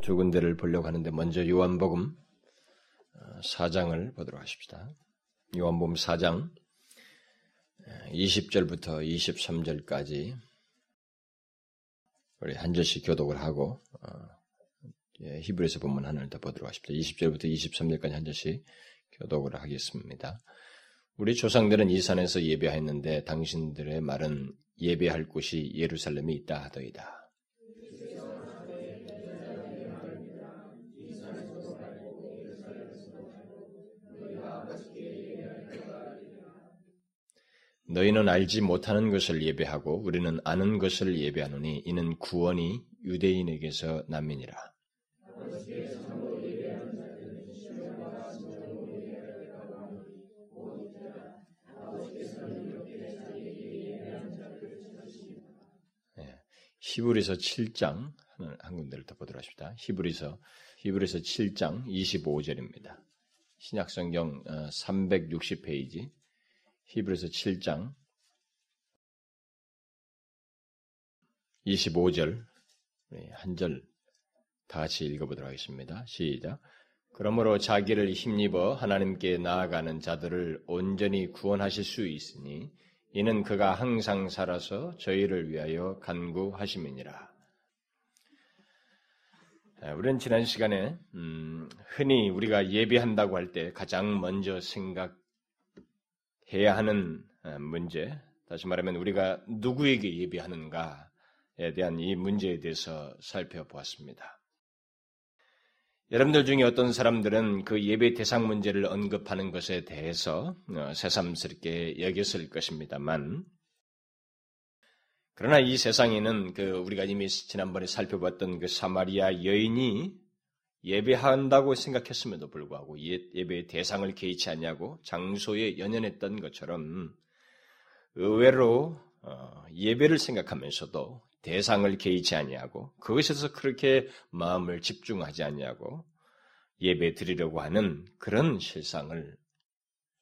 두 군데를 보려고 하는데 먼저 요한복음 4장을 어, 보도록 하십시다. 요한복음 4장 20절부터 23절까지 우리 한 절씩 교독을 하고 어, 예, 히브리서 본문 하나를 더 보도록 하십시다. 20절부터 23절까지 한 절씩 교독을 하겠습니다. 우리 조상들은 이 산에서 예배했는데 당신들의 말은 예배할 곳이 예루살렘에 있다 하더이다. 너희는 알지 못하는 것을 예배하고 우리는 아는 것을 예배하노니 이는 구원이 유대인에게서 남민이라. 네, 히브리서 7장 한 군데를 더 보도록 합시다. 히브리서 히브리서 7장 25절입니다. 신약성경 360페이지 어, 히브리서 7장 25절 한 절 다 같이 읽어보도록 하겠습니다. 시작. 그러므로 자기를 힘입어 하나님께 나아가는 자들을 온전히 구원하실 수 있으니 이는 그가 항상 살아서 저희를 위하여 간구하심이니라. 우리는 지난 시간에 음, 흔히 우리가 예배한다고 할 때 가장 먼저 생각 해야 하는 어, 문제, 다시 말하면 우리가 누구에게 예배하는가에 대한 이 문제에 대해서 살펴보았습니다. 여러분들 중에 어떤 사람들은 그 예배 대상 문제를 언급하는 것에 대해서 어, 새삼스럽게 여겼을 것입니다만, 그러나 이 세상에는 그 우리가 이미 지난번에 살펴봤던 그 사마리아 여인이 예배한다고 생각했음에도 불구하고 예배의 대상을 개의치 않냐고 장소에 연연했던 것처럼 의외로 어, 예배를 생각하면서도 대상을 개의치 아니하고 그것에서 그렇게 마음을 집중하지 않냐고 예배 드리려고 하는 그런 실상을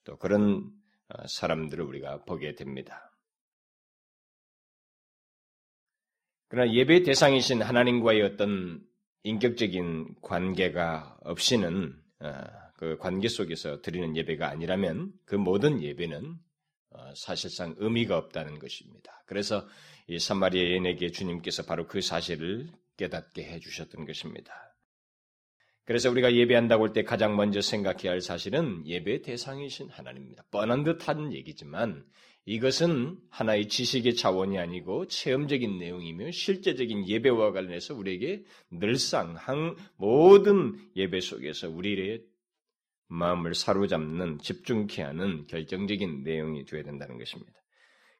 또 그런 어, 사람들을 우리가 보게 됩니다. 그러나 예배 대상이신 하나님과의 어떤 인격적인 관계가 없이는 어, 그 관계 속에서 드리는 예배가 아니라면 그 모든 예배는 어, 사실상 의미가 없다는 것입니다. 그래서 이 사마리아 여인에게 주님께서 바로 그 사실을 깨닫게 해주셨던 것입니다. 그래서 우리가 예배한다고 할 때 가장 먼저 생각해야 할 사실은 예배 대상이신 하나님입니다. 뻔한 듯한 얘기지만 이것은 하나의 지식의 자원이 아니고 체험적인 내용이며 실제적인 예배와 관련해서 우리에게 늘상 항 모든 예배 속에서 우리의 마음을 사로잡는 집중케 하는 결정적인 내용이 되어야 된다는 것입니다.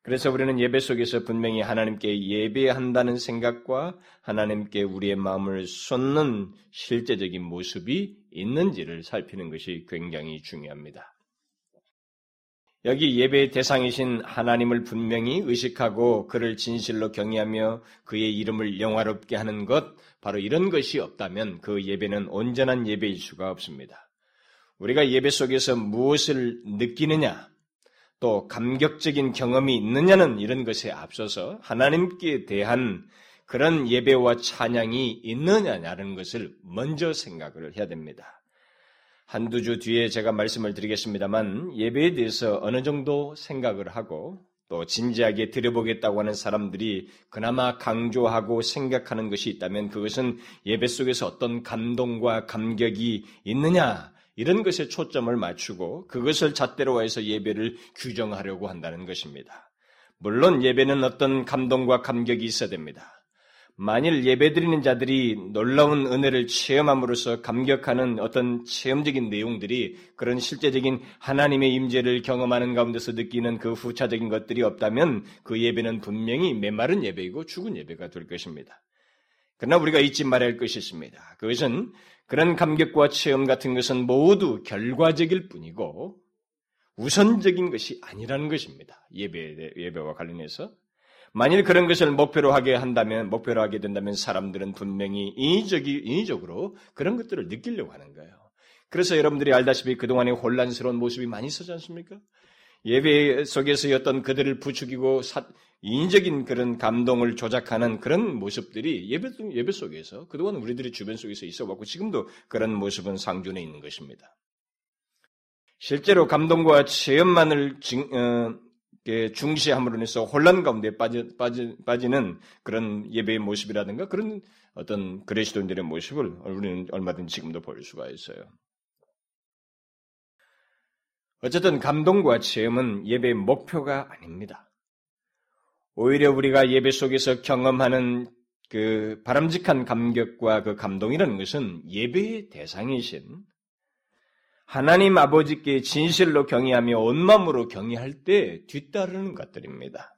그래서 우리는 예배 속에서 분명히 하나님께 예배한다는 생각과 하나님께 우리의 마음을 쏟는 실제적인 모습이 있는지를 살피는 것이 굉장히 중요합니다. 여기 예배의 대상이신 하나님을 분명히 의식하고 그를 진실로 경외하며 그의 이름을 영화롭게 하는 것, 바로 이런 것이 없다면 그 예배는 온전한 예배일 수가 없습니다. 우리가 예배 속에서 무엇을 느끼느냐, 또 감격적인 경험이 있느냐는 이런 것에 앞서서 하나님께 대한 그런 예배와 찬양이 있느냐는 것을 먼저 생각을 해야 됩니다. 한두 주 뒤에 제가 말씀을 드리겠습니다만 예배에 대해서 어느 정도 생각을 하고 또 진지하게 들여보겠다고 하는 사람들이 그나마 강조하고 생각하는 것이 있다면 그것은 예배 속에서 어떤 감동과 감격이 있느냐 이런 것에 초점을 맞추고 그것을 잣대로 해서 예배를 규정하려고 한다는 것입니다. 물론 예배는 어떤 감동과 감격이 있어야 됩니다. 만일 예배드리는 자들이 놀라운 은혜를 체험함으로써 감격하는 어떤 체험적인 내용들이 그런 실제적인 하나님의 임재를 경험하는 가운데서 느끼는 그 후차적인 것들이 없다면 그 예배는 분명히 메마른 예배이고 죽은 예배가 될 것입니다. 그러나 우리가 잊지 말아야 할 것이 있습니다. 그것은 그런 감격과 체험 같은 것은 모두 결과적일 뿐이고 우선적인 것이 아니라는 것입니다. 예배, 예배와 관련해서. 만일 그런 것을 목표로 하게 한다면, 목표로 하게 된다면 사람들은 분명히 인위적이, 인위적으로 그런 것들을 느끼려고 하는 거예요. 그래서 여러분들이 알다시피 그동안의 혼란스러운 모습이 많이 있었지 않습니까? 예배 속에서였던 그들을 부추기고 사, 인적인 그런 감동을 조작하는 그런 모습들이 예배, 예배 속에서 그동안 우리들의 주변 속에서 있어 왔고 지금도 그런 모습은 상존해 있는 것입니다. 실제로 감동과 체험만을 징, 어, 중시함으로 인해서 혼란 가운데 빠지, 빠지, 빠지는 그런 예배의 모습이라든가 그런 어떤 그리스도인들의 모습을 우리는 얼마든지 지금도 볼 수가 있어요. 어쨌든 감동과 체험은 예배의 목표가 아닙니다. 오히려 우리가 예배 속에서 경험하는 그 바람직한 감격과 그 감동이라는 것은 예배의 대상이신 하나님 아버지께 진실로 경외하며 온 마음으로 경외할 때 뒤따르는 것들입니다.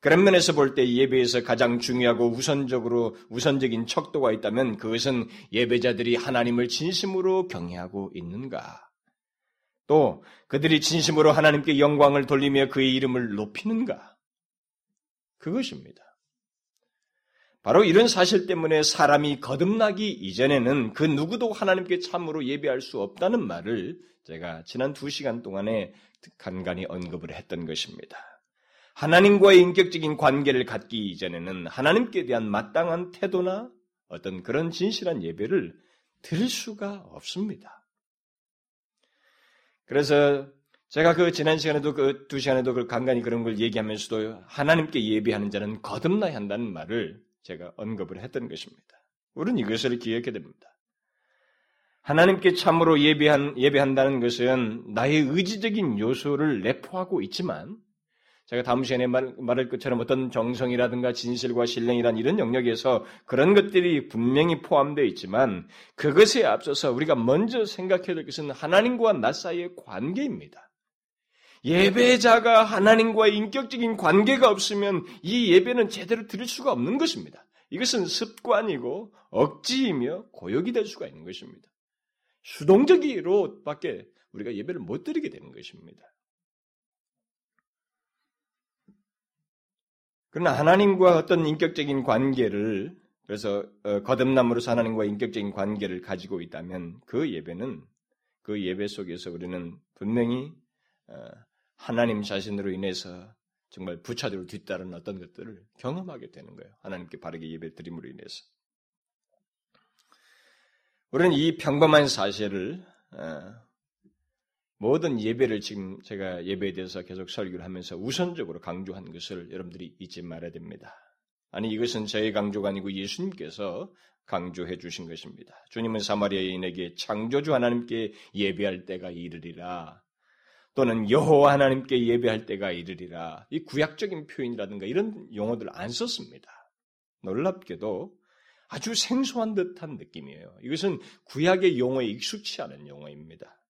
그런 면에서 볼 때 예배에서 가장 중요하고 우선적으로 우선적인 척도가 있다면 그것은 예배자들이 하나님을 진심으로 경외하고 있는가? 또 그들이 진심으로 하나님께 영광을 돌리며 그의 이름을 높이는가? 그것입니다. 바로 이런 사실 때문에 사람이 거듭나기 이전에는 그 누구도 하나님께 참으로 예배할 수 없다는 말을 제가 지난 두 시간 동안에 간간히 언급을 했던 것입니다. 하나님과의 인격적인 관계를 갖기 이전에는 하나님께 대한 마땅한 태도나 어떤 그런 진실한 예배를 드릴 수가 없습니다. 그래서 제가 그 지난 시간에도 그 두 시간에도 그 간간히 그런 걸 얘기하면서도 하나님께 예배하는 자는 거듭나야 한다는 말을 제가 언급을 했던 것입니다. 우리는 이것을 기억해야 됩니다. 하나님께 참으로 예배한, 예배한다는 것은 나의 의지적인 요소를 내포하고 있지만, 제가 다음 시간에 말, 말할 것처럼 어떤 정성이라든가 진실과 신령이란 이런 영역에서 그런 것들이 분명히 포함되어 있지만, 그것에 앞서서 우리가 먼저 생각해야 될 것은 하나님과 나 사이의 관계입니다. 예배자가 하나님과의 인격적인 관계가 없으면 이 예배는 제대로 드릴 수가 없는 것입니다. 이것은 습관이고 억지이며 고역이 될 수가 있는 것입니다. 수동적으로밖에 우리가 예배를 못 드리게 되는 것입니다. 그러나 하나님과 어떤 인격적인 관계를 그래서 어, 거듭남으로서 하나님과 인격적인 관계를 가지고 있다면 그 예배는 그 예배 속에서 우리는 분명히 어, 하나님 자신으로 인해서 정말 부차대로 뒤따른 어떤 것들을 경험하게 되는 거예요. 하나님께 바르게 예배 드림으로 인해서. 우리는 이 평범한 사실을 어, 모든 예배를 지금 제가 예배에 대해서 계속 설교를 하면서 우선적으로 강조한 것을 여러분들이 잊지 말아야 됩니다. 아니 이것은 저의 강조가 아니고 예수님께서 강조해 주신 것입니다. 주님은 사마리아인에게 창조주 하나님께 예배할 때가 이르리라 또는 여호와 하나님께 예배할 때가 이르리라. 이 구약적인 표현이라든가 이런 용어들 안 썼습니다. 놀랍게도 아주 생소한 듯한 느낌이에요. 이것은 구약의 용어에 익숙치 않은 용어입니다.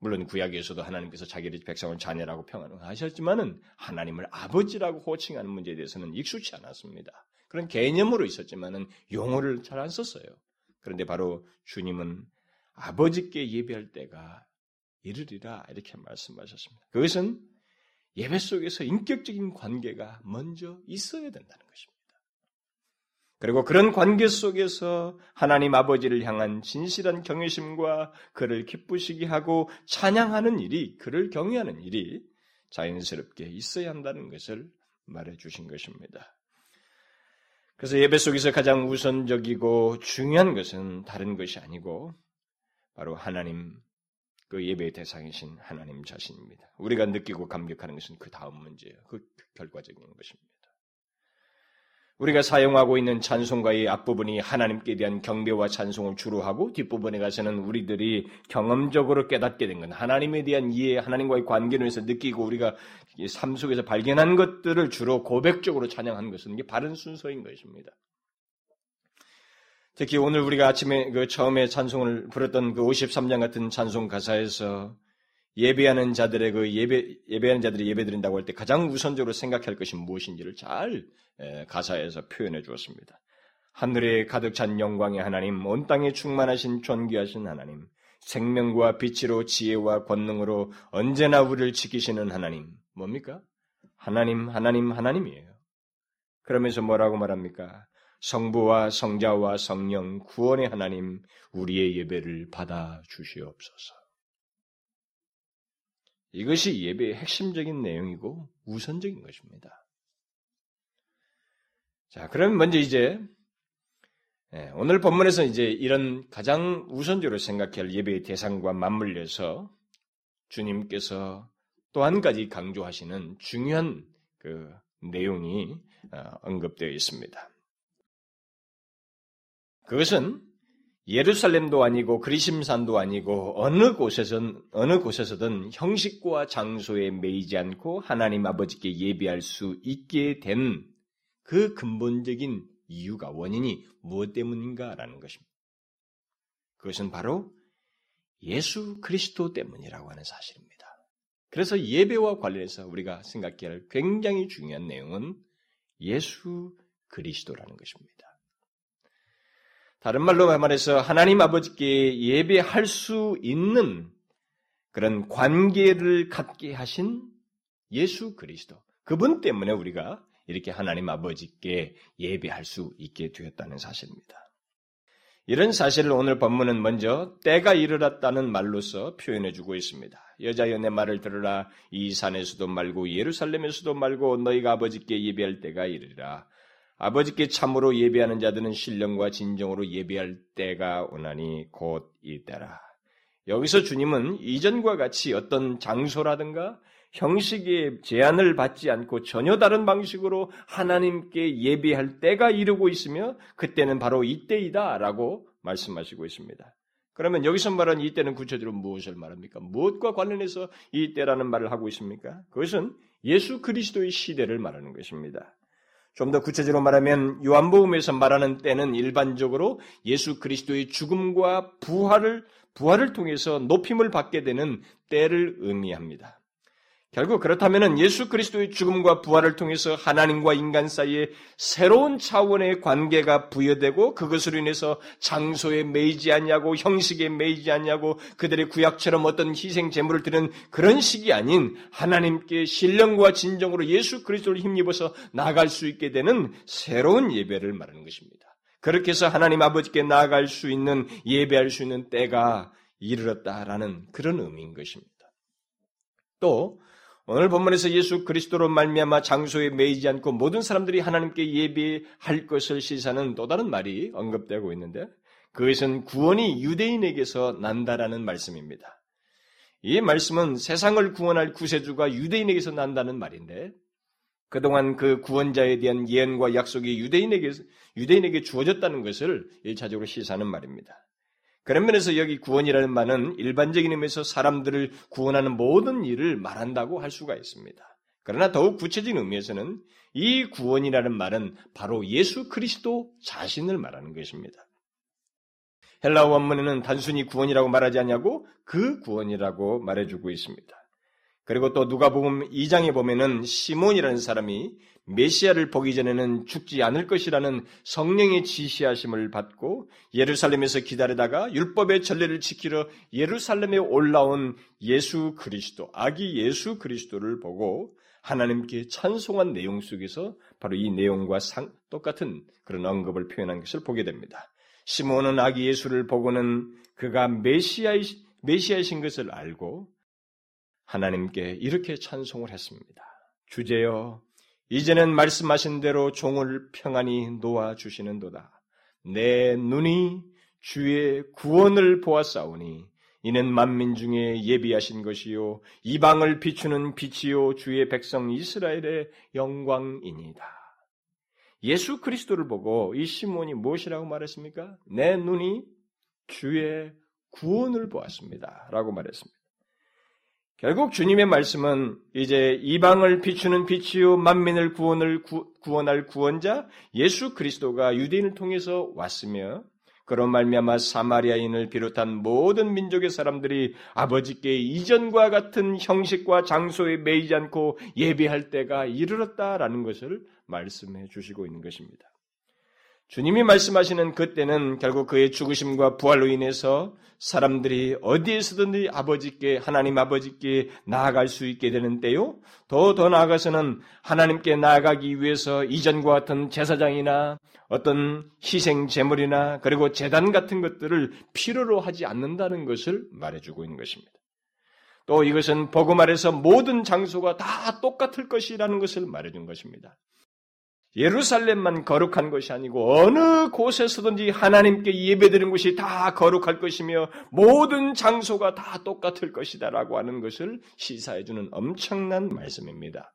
물론 구약에서도 하나님께서 자기의 백성을 자녀라고 평하셨지만은 하나님을 아버지라고 호칭하는 문제에 대해서는 익숙치 않았습니다. 그런 개념으로 있었지만은 용어를 잘 안 썼어요. 그런데 바로 주님은 아버지께 예배할 때가 이르리라 이렇게 말씀하셨습니다. 그것은 예배 속에서 인격적인 관계가 먼저 있어야 된다는 것입니다. 그리고 그런 관계 속에서 하나님 아버지를 향한 진실한 경외심과 그를 기쁘시게 하고 찬양하는 일이 그를 경외하는 일이 자연스럽게 있어야 한다는 것을 말해 주신 것입니다. 그래서 예배 속에서 가장 우선적이고 중요한 것은 다른 것이 아니고 바로 하나님 그 예배의 대상이신 하나님 자신입니다. 우리가 느끼고 감격하는 것은 그 다음 문제예요. 그 결과적인 것입니다. 우리가 사용하고 있는 찬송가의 앞부분이 하나님께 대한 경배와 찬송을 주로 하고 뒷부분에 가서는 우리들이 경험적으로 깨닫게 된 건 하나님에 대한 이해, 하나님과의 관계를 위해서 느끼고 우리가 삶 속에서 발견한 것들을 주로 고백적으로 찬양한 것은 이게 바른 순서인 것입니다. 특히 오늘 우리가 아침에 그 처음에 찬송을 부렸던 그 53장 같은 찬송 가사에서 예배하는 자들의 그 예배, 예배하는 자들이 예배 드린다고 할 때 가장 우선적으로 생각할 것이 무엇인지를 잘 가사에서 표현해 주었습니다. 하늘에 가득 찬 영광의 하나님, 온 땅에 충만하신 존귀하신 하나님, 생명과 빛으로 지혜와 권능으로 언제나 우리를 지키시는 하나님, 뭡니까? 하나님, 하나님, 하나님이에요. 그러면서 뭐라고 말합니까? 성부와 성자와 성령 구원의 하나님 우리의 예배를 받아 주시옵소서. 이것이 예배의 핵심적인 내용이고 우선적인 것입니다. 자, 그러면 먼저 이제 예, 오늘 본문에서 이제 이런 가장 우선적으로 생각할 예배의 대상과 맞물려서 주님께서 또 한 가지 강조하시는 중요한 그 내용이 어, 언급되어 있습니다. 그것은 예루살렘도 아니고 그리심산도 아니고 어느 곳에선 어느 곳에서든 형식과 장소에 매이지 않고 하나님 아버지께 예배할 수 있게 된 그 근본적인 이유가 원인이 무엇 때문인가라는 것입니다. 그것은 바로 예수 그리스도 때문이라고 하는 사실입니다. 그래서 예배와 관련해서 우리가 생각해야 할 굉장히 중요한 내용은 예수 그리스도라는 것입니다. 다른 말로 말해서 하나님 아버지께 예배할 수 있는 그런 관계를 갖게 하신 예수 그리스도. 그분 때문에 우리가 이렇게 하나님 아버지께 예배할 수 있게 되었다는 사실입니다. 이런 사실을 오늘 본문은 먼저 때가 이르렀다는 말로서 표현해 주고 있습니다. 여자여 내 말을 들으라 이 산에서도 말고 예루살렘에서도 말고 너희가 아버지께 예배할 때가 이르리라. 아버지께 참으로 예배하는 자들은 신령과 진정으로 예배할 때가 오나니 곧 이때라. 여기서 주님은 이전과 같이 어떤 장소라든가 형식의 제한을 받지 않고 전혀 다른 방식으로 하나님께 예배할 때가 이르고 있으며 그때는 바로 이때이다라고 말씀하시고 있습니다. 그러면 여기서 말하는 이때는 구체적으로 무엇을 말합니까? 무엇과 관련해서 이때라는 말을 하고 있습니까? 그것은 예수 그리스도의 시대를 말하는 것입니다. 좀 더 구체적으로 말하면 요한복음에서 말하는 때는 일반적으로 예수 그리스도의 죽음과 부활을 부활을 통해서 높임을 받게 되는 때를 의미합니다. 결국 그렇다면 예수 그리스도의 죽음과 부활을 통해서 하나님과 인간 사이에 새로운 차원의 관계가 부여되고 그것으로 인해서 장소에 매이지 않냐고 형식에 매이지 않냐고 그들의 구약처럼 어떤 희생 제물을 드는 그런 식이 아닌 하나님께 신령과 진정으로 예수 그리스도를 힘입어서 나갈 수 있게 되는 새로운 예배를 말하는 것입니다. 그렇게 해서 하나님 아버지께 나아갈 수 있는 예배할 수 있는 때가 이르렀다라는 그런 의미인 것입니다. 또 오늘 본문에서 예수 그리스도로 말미암아 장소에 매이지 않고 모든 사람들이 하나님께 예배할 것을 시사하는 또 다른 말이 언급되고 있는데 그것은 구원이 유대인에게서 난다라는 말씀입니다. 이 말씀은 세상을 구원할 구세주가 유대인에게서 난다는 말인데 그동안 그 구원자에 대한 예언과 약속이 유대인에게 유대인에게 주어졌다는 것을 일차적으로 시사하는 말입니다. 그런 면에서 여기 구원이라는 말은 일반적인 의미에서 사람들을 구원하는 모든 일을 말한다고 할 수가 있습니다. 그러나 더욱 구체적인 의미에서는 이 구원이라는 말은 바로 예수 그리스도 자신을 말하는 것입니다. 헬라어 원문에는 단순히 구원이라고 말하지 않냐고 그 구원이라고 말해주고 있습니다. 그리고 또 누가복음 2장에 보면은 시몬이라는 사람이 메시아를 보기 전에는 죽지 않을 것이라는 성령의 지시하심을 받고 예루살렘에서 기다리다가 율법의 전례를 지키러 예루살렘에 올라온 예수 그리스도, 아기 예수 그리스도를 보고 하나님께 찬송한 내용 속에서 바로 이 내용과 상, 똑같은 그런 언급을 표현한 것을 보게 됩니다. 시몬은 아기 예수를 보고는 그가 메시아이, 메시아이신 것을 알고 하나님께 이렇게 찬송을 했습니다. 주제여, 이제는 말씀하신 대로 종을 평안히 놓아 주시는도다. 내 눈이 주의 구원을 보았사오니 이는 만민 중에 예비하신 것이요 이방을 비추는 빛이요 주의 백성 이스라엘의 영광이니다. 예수 그리스도를 보고 이 시몬이 무엇이라고 말했습니까? 내 눈이 주의 구원을 보았습니다. 라고 말했습니다. 결국 주님의 말씀은 이제 이방을 비추는 빛이요 만민을 구원을 구, 원할 구원자 예수 그리스도가 유대인을 통해서 왔으며 그런 말미암아 사마리아인을 비롯한 모든 민족의 사람들이 아버지께 이전과 같은 형식과 장소에 매이지 않고 예배할 때가 이르렀다라는 것을 말씀해 주시고 있는 것입니다. 주님이 말씀하시는 그때는 결국 그의 죽으심과 부활로 인해서 사람들이 어디에서든지 아버지께 하나님 아버지께 나아갈 수 있게 되는 때요. 더더 나아가서는 하나님께 나아가기 위해서 이전과 같은 제사장이나 어떤 희생 제물이나 그리고 재단 같은 것들을 필요로 하지 않는다는 것을 말해주고 있는 것입니다. 또 이것은 복음 아래서 모든 장소가 다 똑같을 것이라는 것을 말해준 것입니다. 예루살렘만 거룩한 것이 아니고 어느 곳에서든지 하나님께 예배드리는 곳이 다 거룩할 것이며 모든 장소가 다 똑같을 것이다라고 하는 것을 시사해 주는 엄청난 말씀입니다.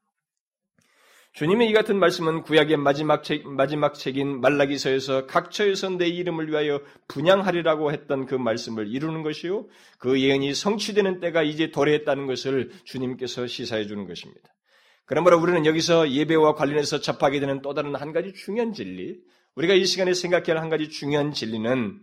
주님의 이 같은 말씀은 구약의 마지막 책, 마지막 책인 말라기서에서 각처에서 내 이름을 위하여 분양하리라고 했던 그 말씀을 이루는 것이요. 그 예언이 성취되는 때가 이제 도래했다는 것을 주님께서 시사해 주는 것입니다. 그러므로 우리는 여기서 예배와 관련해서 접하게 되는 또 다른 한 가지 중요한 진리, 우리가 이 시간에 생각해야 할 한 가지 중요한 진리는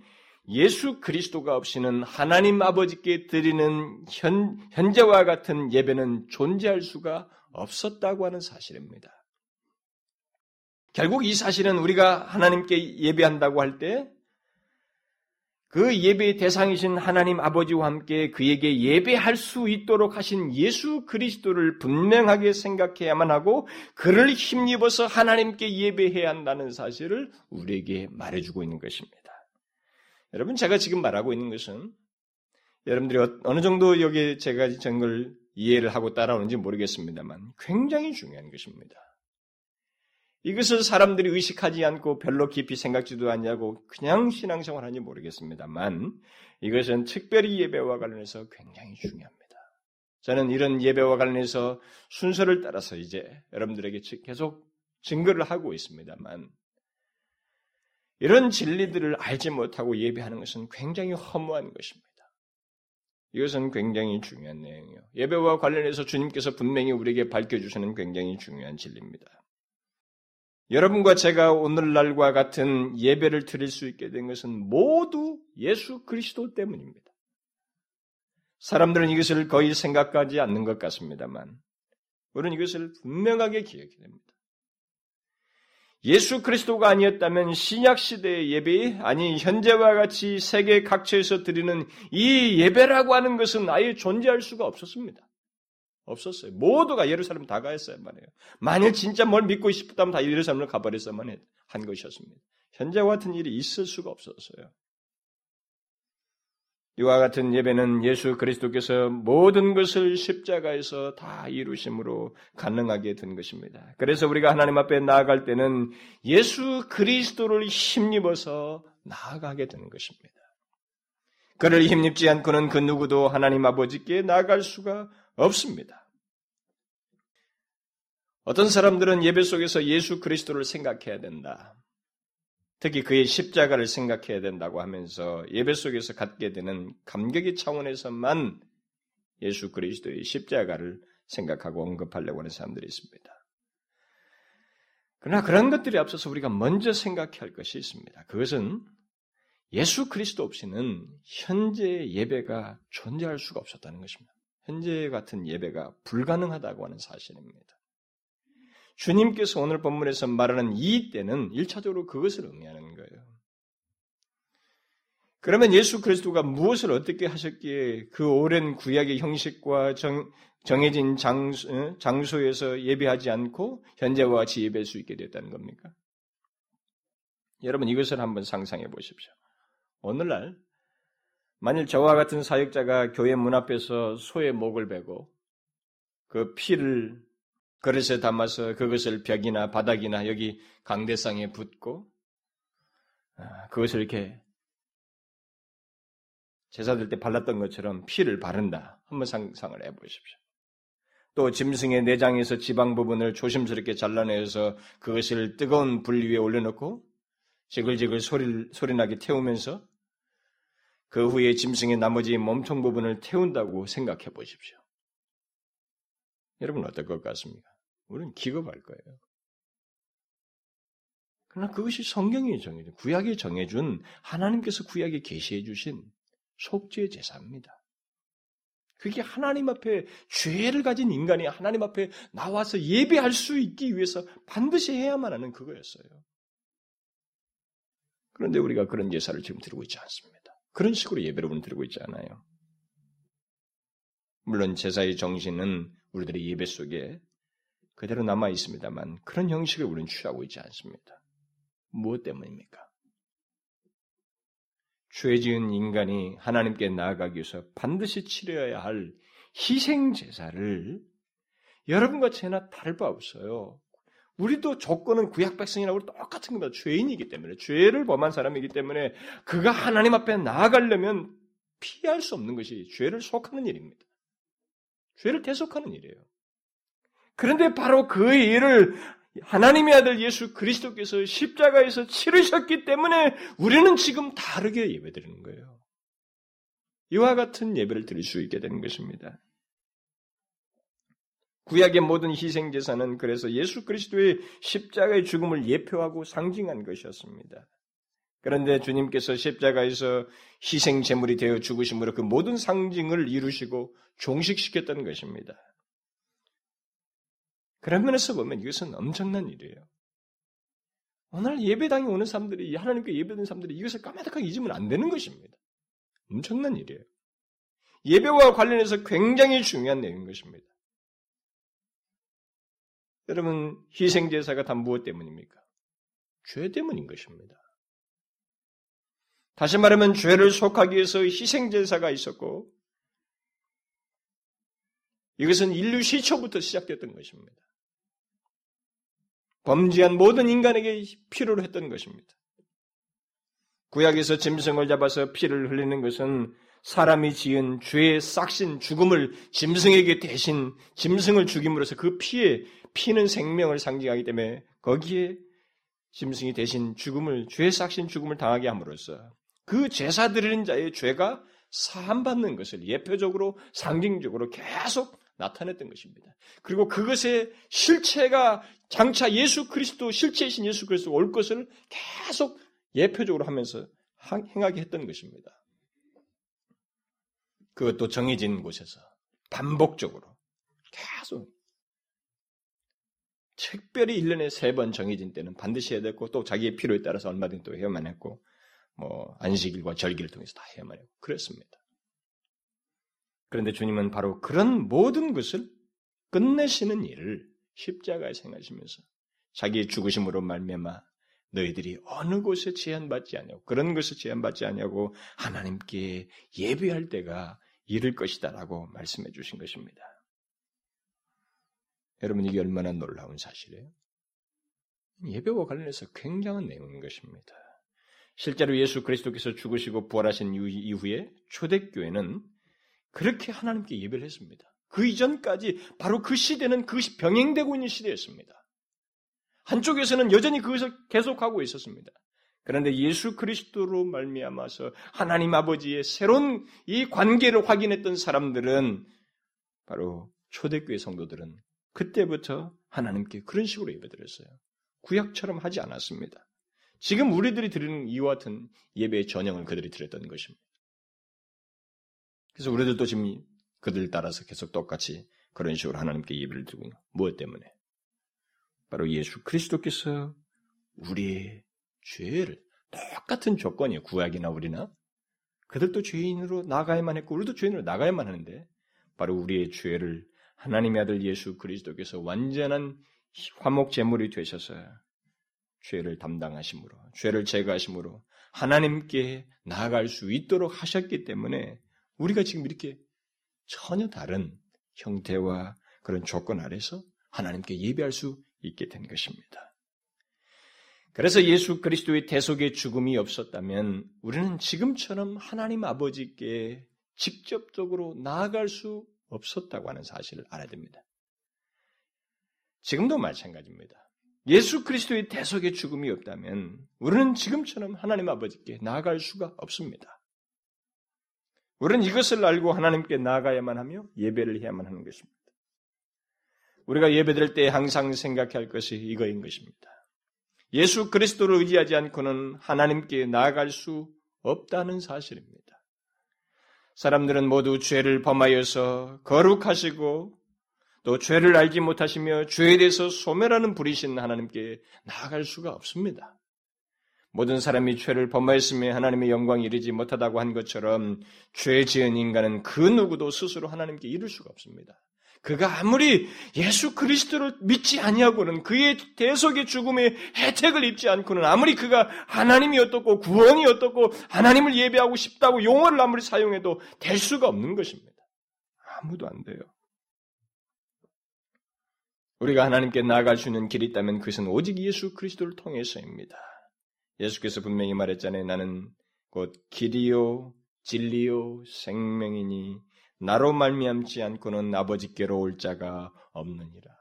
예수 그리스도가 없이는 하나님 아버지께 드리는 현, 현재와 같은 예배는 존재할 수가 없었다고 하는 사실입니다. 결국 이 사실은 우리가 하나님께 예배한다고 할 때 그 예배의 대상이신 하나님 아버지와 함께 그에게 예배할 수 있도록 하신 예수 그리스도를 분명하게 생각해야만 하고 그를 힘입어서 하나님께 예배해야 한다는 사실을 우리에게 말해주고 있는 것입니다. 여러분 제가 지금 말하고 있는 것은 여러분들이 어, 어느 정도 여기 제가 전걸 이해를 하고 따라오는지 모르겠습니다만 굉장히 중요한 것입니다. 이것을 사람들이 의식하지 않고 별로 깊이 생각지도 않냐고 그냥 신앙생활 하는지 모르겠습니다만 이것은 특별히 예배와 관련해서 굉장히 중요합니다. 저는 이런 예배와 관련해서 순서를 따라서 이제 여러분들에게 계속 증거를 하고 있습니다만 이런 진리들을 알지 못하고 예배하는 것은 굉장히 허무한 것입니다. 이것은 굉장히 중요한 내용이에요. 예배와 관련해서 주님께서 분명히 우리에게 밝혀주시는 굉장히 중요한 진리입니다. 여러분과 제가 오늘날과 같은 예배를 드릴 수 있게 된 것은 모두 예수 그리스도 때문입니다. 사람들은 이것을 거의 생각하지 않는 것 같습니다만, 우리는 이것을 분명하게 기억해야 됩니다. 예수 그리스도가 아니었다면 신약 시대의 예배, 아니 현재와 같이 세계 각처에서 드리는 이 예배라고 하는 것은 아예 존재할 수가 없었습니다. 없었어요. 모두가 예루살렘 다 가했어요 말이에요. 만일 진짜 뭘 믿고 싶다면 다 예루살렘을 가버렸어야만 한 것이었습니다. 현재와 같은 일이 있을 수가 없었어요. 이와 같은 예배는 예수 그리스도께서 모든 것을 십자가에서 다 이루심으로 가능하게 된 것입니다. 그래서 우리가 하나님 앞에 나아갈 때는 예수 그리스도를 힘입어서 나아가게 되는 것입니다. 그를 힘입지 않고는 그 누구도 하나님 아버지께 나아갈 수가 없습니다. 어떤 사람들은 예배 속에서 예수 그리스도를 생각해야 된다. 특히 그의 십자가를 생각해야 된다고 하면서 예배 속에서 갖게 되는 감격의 차원에서만 예수 그리스도의 십자가를 생각하고 언급하려고 하는 사람들이 있습니다. 그러나 그런 것들이 앞서서 우리가 먼저 생각해야 할 것이 있습니다. 그것은 예수 그리스도 없이는 현재 예배가 존재할 수가 없었다는 것입니다. 현재 같은 예배가 불가능하다고 하는 사실입니다. 주님께서 오늘 본문에서 말하는 이 때는 일차적으로 그것을 의미하는 거예요. 그러면 예수 그리스도가 무엇을 어떻게 하셨기에 그 오랜 구약의 형식과 정, 정해진 장소, 장소에서 예배하지 않고 현재와 같이 예배할 수 있게 됐다는 겁니까? 여러분 이것을 한번 상상해 보십시오. 오늘날 만일 저와 같은 사역자가 교회 문 앞에서 소의 목을 베고 그 피를 그릇에 담아서 그것을 벽이나 바닥이나 여기 강대상에 붓고 아, 그것을 이렇게 제사들 때 발랐던 것처럼 피를 바른다. 한번 상상을 해보십시오. 또 짐승의 내장에서 지방 부분을 조심스럽게 잘라내서 그것을 뜨거운 불 위에 올려놓고 지글지글 소리, 소리나게 태우면서 그 후에 짐승의 나머지 몸통 부분을 태운다고 생각해 보십시오. 여러분 어떨 것 같습니까? 우리는 기겁할 거예요. 그러나 그것이 성경이 정해준, 구약이 정해준 하나님께서 구약에 계시해 주신 속죄 제사입니다. 그게 하나님 앞에 죄를 가진 인간이 하나님 앞에 나와서 예배할 수 있기 위해서 반드시 해야만 하는 그거였어요. 그런데 우리가 그런 제사를 지금 드리고 있지 않습니다. 그런 식으로 예배를 드리고 있지 않아요. 물론 제사의 정신은 우리들의 예배 속에 그대로 남아 있습니다만 그런 형식을 우리는 취하고 있지 않습니다. 무엇 때문입니까? 죄 지은 인간이 하나님께 나아가기 위해서 반드시 치러야 할 희생 제사를 여러분과 제나 다를 바 없어요. 우리도 조건은 구약 백성이라고 똑같은 겁니다. 죄인이기 때문에 죄를 범한 사람이기 때문에 그가 하나님 앞에 나아가려면 피할 수 없는 것이 죄를 속하는 일입니다. 죄를 대속하는 일이에요. 그런데 바로 그 일을 하나님의 아들 예수 그리스도께서 십자가에서 치르셨기 때문에 우리는 지금 다르게 예배드리는 거예요. 이와 같은 예배를 드릴 수 있게 되는 것입니다. 구약의 모든 희생 제사는 그래서 예수 그리스도의 십자가의 죽음을 예표하고 상징한 것이었습니다. 그런데 주님께서 십자가에서 희생 제물이 되어 죽으심으로 그 모든 상징을 이루시고 종식시켰던 것입니다. 그런 면에서 보면 이것은 엄청난 일이에요. 오늘 예배당에 오는 사람들이 하나님께 예배드는 사람들이 이것을 까마득하게 잊으면 안 되는 것입니다. 엄청난 일이에요. 예배와 관련해서 굉장히 중요한 내용인 것입니다. 여러분 희생 제사가 다 무엇 때문입니까? 죄 때문인 것입니다. 다시 말하면 죄를 속하기 위해서 희생 제사가 있었고 이것은 인류 시초부터 시작됐던 것입니다. 범죄한 모든 인간에게 필요로 했던 것입니다. 구약에서 짐승을 잡아서 피를 흘리는 것은 사람이 지은 죄의 싹신 죽음을 짐승에게 대신 짐승을 죽임으로써 그 피에 피는 생명을 상징하기 때문에 거기에 짐승이 대신 죽음을 죄의 싹신 죽음을 당하게 함으로써 그 제사 드리는 자의 죄가 사함받는 것을 예표적으로 상징적으로 계속 나타냈던 것입니다. 그리고 그것의 실체가 장차 예수 그리스도 실체이신 예수 그리스도 올 것을 계속 예표적으로 하면서 행하게 했던 것입니다. 그것도 정해진 곳에서 반복적으로 계속 특별히 1년에 세 번 정해진 때는 반드시 해야 됐고 또 자기의 필요에 따라서 얼마든지 또 해야만 했고 뭐 안식일과 절기를 통해서 다 해야만 했고 그랬습니다. 그런데 주님은 바로 그런 모든 것을 끝내시는 일을 십자가에 생하시면서 자기의 죽으심으로 말미암아 너희들이 어느 곳에 제한받지 않냐고 그런 것을 제한받지 않냐고 하나님께 예배할 때가 이를 것이다라고 말씀해 주신 것입니다. 여러분 이게 얼마나 놀라운 사실이에요? 예배와 관련해서 굉장한 내용인 것입니다. 실제로 예수 그리스도께서 죽으시고 부활하신 이후에 초대교회는 그렇게 하나님께 예배를 했습니다. 그 이전까지 바로 그 시대는 그 병행되고 있는 시대였습니다. 한쪽에서는 여전히 그것을 계속하고 있었습니다. 그런데 예수 그리스도로 말미암아서 하나님 아버지의 새로운 이 관계를 확인했던 사람들은 바로 초대교회 성도들은 그때부터 하나님께 그런 식으로 예배드렸어요. 구약처럼 하지 않았습니다. 지금 우리들이 드리는 이와 같은 예배의 전형을 그들이 드렸던 것입니다. 그래서 우리들도 지금 그들 따라서 계속 똑같이 그런 식으로 하나님께 예배를 드리고 있는 무엇 때문에? 바로 예수 그리스도께서 우리의 죄를 똑같은 조건이에요. 구약이나 우리나. 그들도 죄인으로 나가야만 했고 우리도 죄인으로 나가야만 하는데 바로 우리의 죄를 하나님의 아들 예수 그리스도께서 완전한 화목 제물이 되셔서 죄를 담당하심으로 죄를 제거하심으로 하나님께 나아갈 수 있도록 하셨기 때문에 우리가 지금 이렇게 전혀 다른 형태와 그런 조건 아래서 하나님께 예배할 수 있게 된 것입니다. 그래서 예수 그리스도의 대속의 죽음이 없었다면 우리는 지금처럼 하나님 아버지께 직접적으로 나아갈 수 없었다고 하는 사실을 알아야 됩니다. 지금도 마찬가지입니다. 예수 그리스도의 대속의 죽음이 없다면 우리는 지금처럼 하나님 아버지께 나아갈 수가 없습니다. 우리는 이것을 알고 하나님께 나아가야만 하며 예배를 해야만 하는 것입니다. 우리가 예배드릴 때 항상 생각해야 할 것이 이거인 것입니다. 예수 그리스도를 의지하지 않고는 하나님께 나아갈 수 없다는 사실입니다. 사람들은 모두 죄를 범하여서 거룩하시고 또 죄를 알지 못하시며 죄에 대해서 소멸하는 불이신 하나님께 나아갈 수가 없습니다. 모든 사람이 죄를 범하였으며 하나님의 영광이 이르지 못하다고 한 것처럼 죄 지은 인간은 그 누구도 스스로 하나님께 이룰 수가 없습니다. 그가 아무리 예수 그리스도를 믿지 아니하고는 그의 대속의 죽음의 혜택을 입지 않고는 아무리 그가 하나님이 어떻고 구원이 어떻고 하나님을 예배하고 싶다고 용어를 아무리 사용해도 될 수가 없는 것입니다. 아무도 안 돼요. 우리가 하나님께 나아갈 수 있는 길이 있다면 그것은 오직 예수 그리스도를 통해서입니다. 예수께서 분명히 말했잖아요. 나는 곧 길이요 진리요 생명이니 나로 말미암지 않고는 아버지께로 올 자가 없느니라.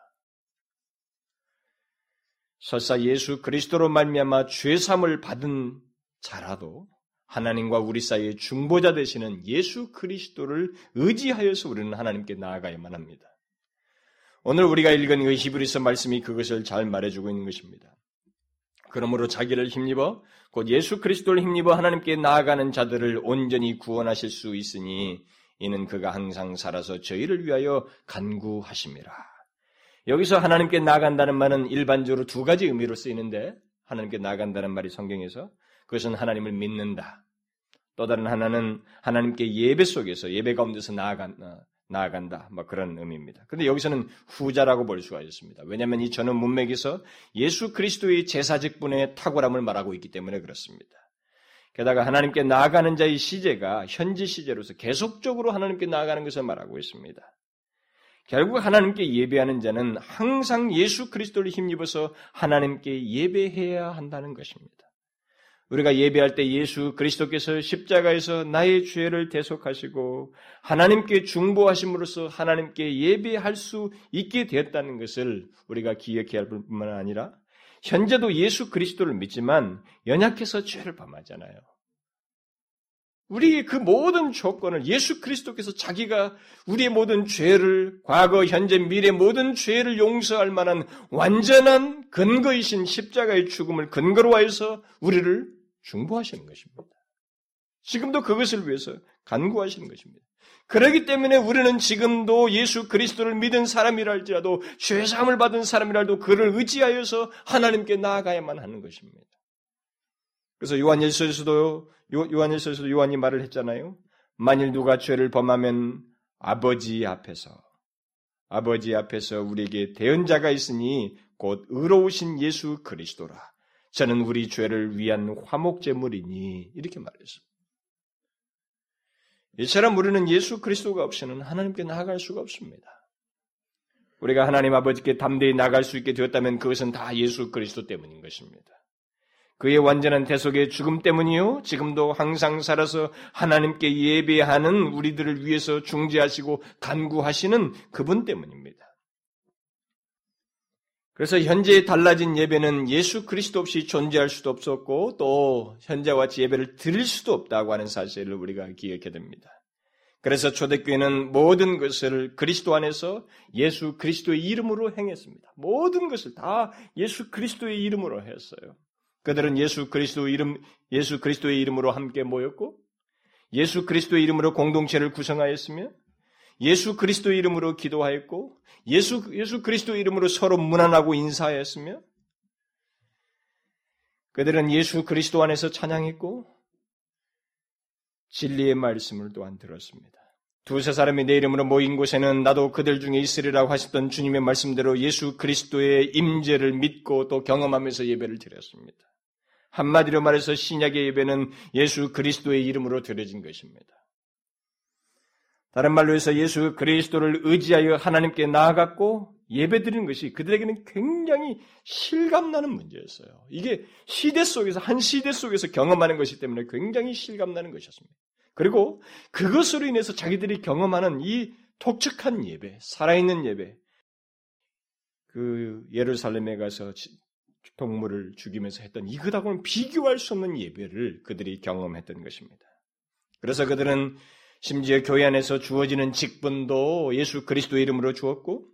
설사 예수 그리스도로 말미암아 죄 사함을 받은 자라도 하나님과 우리 사이의 중보자 되시는 예수 그리스도를 의지하여서 우리는 하나님께 나아가야만 합니다. 오늘 우리가 읽은 이 히브리서 말씀이 그것을 잘 말해주고 있는 것입니다. 그러므로 자기를 힘입어 곧 예수 그리스도를 힘입어 하나님께 나아가는 자들을 온전히 구원하실 수 있으니 이는 그가 항상 살아서 저희를 위하여 간구하심이라. 여기서 하나님께 나아간다는 말은 일반적으로 두 가지 의미로 쓰이는데 하나님께 나아간다는 말이 성경에서 그것은 하나님을 믿는다. 또 다른 하나는 하나님께 예배 속에서 예배 가운데서 나아간, 어, 나아간다. 뭐 그런 의미입니다. 근데 여기서는 후자라고 볼 수가 있습니다. 왜냐하면 이 전원 문맥에서 예수 그리스도의 제사직분의 탁월함을 말하고 있기 때문에 그렇습니다. 게다가 하나님께 나아가는 자의 시제가 현지 시제로서 계속적으로 하나님께 나아가는 것을 말하고 있습니다. 결국 하나님께 예배하는 자는 항상 예수 그리스도를 힘입어서 하나님께 예배해야 한다는 것입니다. 우리가 예배할 때 예수 그리스도께서 십자가에서 나의 죄를 대속하시고 하나님께 중보하심으로써 하나님께 예배할 수 있게 되었다는 것을 우리가 기억해야 할 뿐만 아니라 현재도 예수 그리스도를 믿지만 연약해서 죄를 범하잖아요. 우리의 그 모든 조건을 예수 그리스도께서 자기가 우리의 모든 죄를 과거, 현재, 미래 모든 죄를 용서할 만한 완전한 근거이신 십자가의 죽음을 근거로 하여서 우리를 중보하시는 것입니다. 지금도 그것을 위해서 간구하시는 것입니다. 그렇기 때문에 우리는 지금도 예수 그리스도를 믿은 사람이라 할지라도 죄사함을 받은 사람이라도 그를 의지하여서 하나님께 나아가야만 하는 것입니다. 그래서 요한일서에서도 요한일서에서도 요한이 말을 했잖아요. 만일 누가 죄를 범하면 아버지 앞에서 아버지 앞에서 우리에게 대언자가 있으니 곧 의로우신 예수 그리스도라. 저는 우리 죄를 위한 화목제물이니 이렇게 말했습니다. 이처럼 우리는 예수 그리스도가 없이는 하나님께 나아갈 수가 없습니다. 우리가 하나님 아버지께 담대히 나갈 수 있게 되었다면 그것은 다 예수 그리스도 때문인 것입니다. 그의 완전한 대속의 죽음 때문이요. 지금도 항상 살아서 하나님께 예배하는 우리들을 위해서 중재하시고 간구하시는 그분 때문입니다. 그래서 현재 달라진 예배는 예수 그리스도 없이 존재할 수도 없었고 또 현재와 같이 예배를 드릴 수도 없다고 하는 사실을 우리가 기억해야 됩니다. 그래서 초대교회는 모든 것을 그리스도 안에서 예수 그리스도의 이름으로 행했습니다. 모든 것을 다 예수 그리스도의 이름으로 했어요. 그들은 예수 그리스도 이름 예수 그리스도의 이름으로 함께 모였고 예수 그리스도의 이름으로 공동체를 구성하였으며 예수 그리스도의 이름으로 기도하였고 예수 예수 그리스도의 이름으로 서로 문안하고 인사하였으며 그들은 예수 그리스도 안에서 찬양했고 진리의 말씀을 또한 들었습니다. 두세 사람이 내 이름으로 모인 곳에는 나도 그들 중에 있으리라고 하셨던 주님의 말씀대로 예수 그리스도의 임재를 믿고 또 경험하면서 예배를 드렸습니다. 한마디로 말해서 신약의 예배는 예수 그리스도의 이름으로 드려진 것입니다. 다른 말로 해서 예수 그리스도를 의지하여 하나님께 나아갔고 예배드리는 것이 그들에게는 굉장히 실감나는 문제였어요. 이게 시대 속에서 한 시대 속에서 경험하는 것이기 때문에 굉장히 실감나는 것이었습니다. 그리고 그것으로 인해서 자기들이 경험하는 이 독특한 예배, 살아있는 예배, 그 예루살렘에 가서 동물을 죽이면서 했던 이것하고는 비교할 수 없는 예배를 그들이 경험했던 것입니다. 그래서 그들은 심지어 교회 안에서 주어지는 직분도 예수 그리스도 이름으로 주었고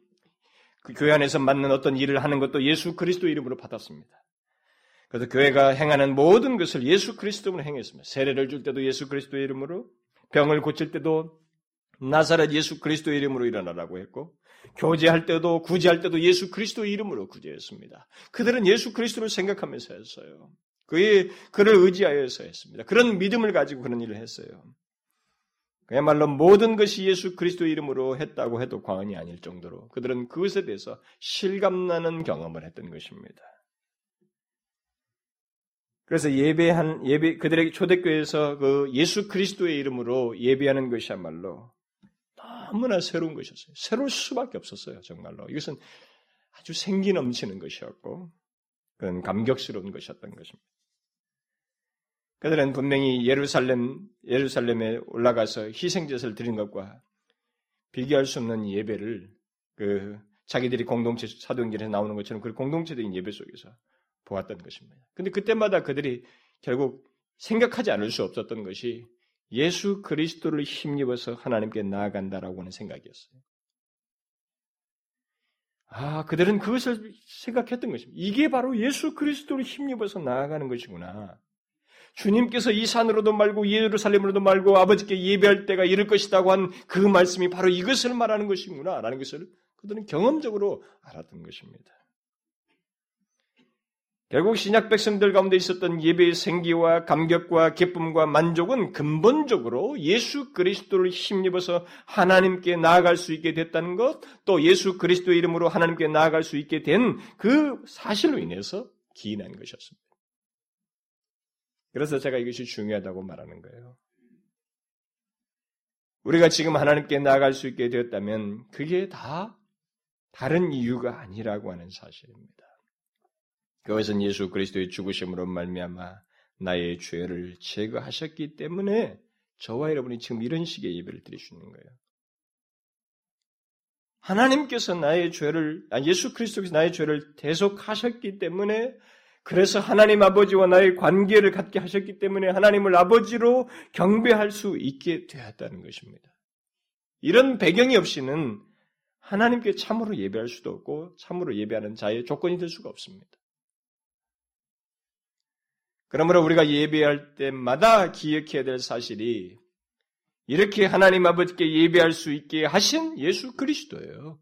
그 교회 안에서 맞는 어떤 일을 하는 것도 예수 그리스도 이름으로 받았습니다. 그래서 교회가 행하는 모든 것을 예수 그리스도로 행했습니다. 세례를 줄 때도 예수 그리스도 이름으로 병을 고칠 때도 나사렛 예수 그리스도 이름으로 일어나라고 했고 교제할 때도 구제할 때도 예수 그리스도 이름으로 구제했습니다. 그들은 예수 그리스도를 생각하면서 했어요. 그의 그를 의지하여서 했습니다. 그런 믿음을 가지고 그런 일을 했어요. 그야말로 모든 것이 예수 그리스도 이름으로 했다고 해도 과언이 아닐 정도로 그들은 그것에 대해서 실감나는 경험을 했던 것입니다. 그래서 예배한 예배 그들에게 초대교회에서 그 예수 그리스도의 이름으로 예배하는 것이야말로 너무나 새로운 것이었어요. 새로울 수밖에 없었어요. 정말로. 이것은 아주 생기 넘치는 것이었고 그런 감격스러운 것이었던 것입니다. 그들은 분명히 예루살렘 예루살렘에 올라가서 희생제사를 드린 것과 비교할 수 없는 예배를 그 자기들이 공동체 사도행전에 나오는 것처럼 그 공동체적인 예배 속에서 보았던 것입니다. 근데 그때마다 그들이 결국 생각하지 않을 수 없었던 것이 예수 그리스도를 힘입어서 하나님께 나아간다라고 하는 생각이었어요. 아, 그들은 그것을 생각했던 것입니다. 이게 바로 예수 그리스도를 힘입어서 나아가는 것이구나. 주님께서 이 산으로도 말고 예루살렘으로도 말고 아버지께 예배할 때가 이를 것이라고 한 그 말씀이 바로 이것을 말하는 것이구나. 라는 것을 그들은 경험적으로 알았던 것입니다. 결국 신약 백성들 가운데 있었던 예배의 생기와 감격과 기쁨과 만족은 근본적으로 예수 그리스도를 힘입어서 하나님께 나아갈 수 있게 됐다는 것, 또 예수 그리스도의 이름으로 하나님께 나아갈 수 있게 된 그 사실로 인해서 기인한 것이었습니다. 그래서 제가 이것이 중요하다고 말하는 거예요. 우리가 지금 하나님께 나아갈 수 있게 되었다면 그게 다 다른 이유가 아니라고 하는 사실입니다. 그것은 예수 그리스도의 죽으심으로 말미암아 나의 죄를 제거하셨기 때문에 저와 여러분이 지금 이런 식의 예배를 있는 거예요. 하나님께서 나의 죄를 아, 예수 그리스도께서 나의 죄를 대속하셨기 때문에 그래서 하나님 아버지와 나의 관계를 갖게 하셨기 때문에 하나님을 아버지로 경배할 수 있게 되었다는 것입니다. 이런 배경이 없이는 하나님께 참으로 예배할 수도 없고 참으로 예배하는 자의 조건이 될 수가 없습니다. 그러므로 우리가 예배할 때마다 기억해야 될 사실이 이렇게 하나님 아버지께 예배할 수 있게 하신 예수 그리스도예요.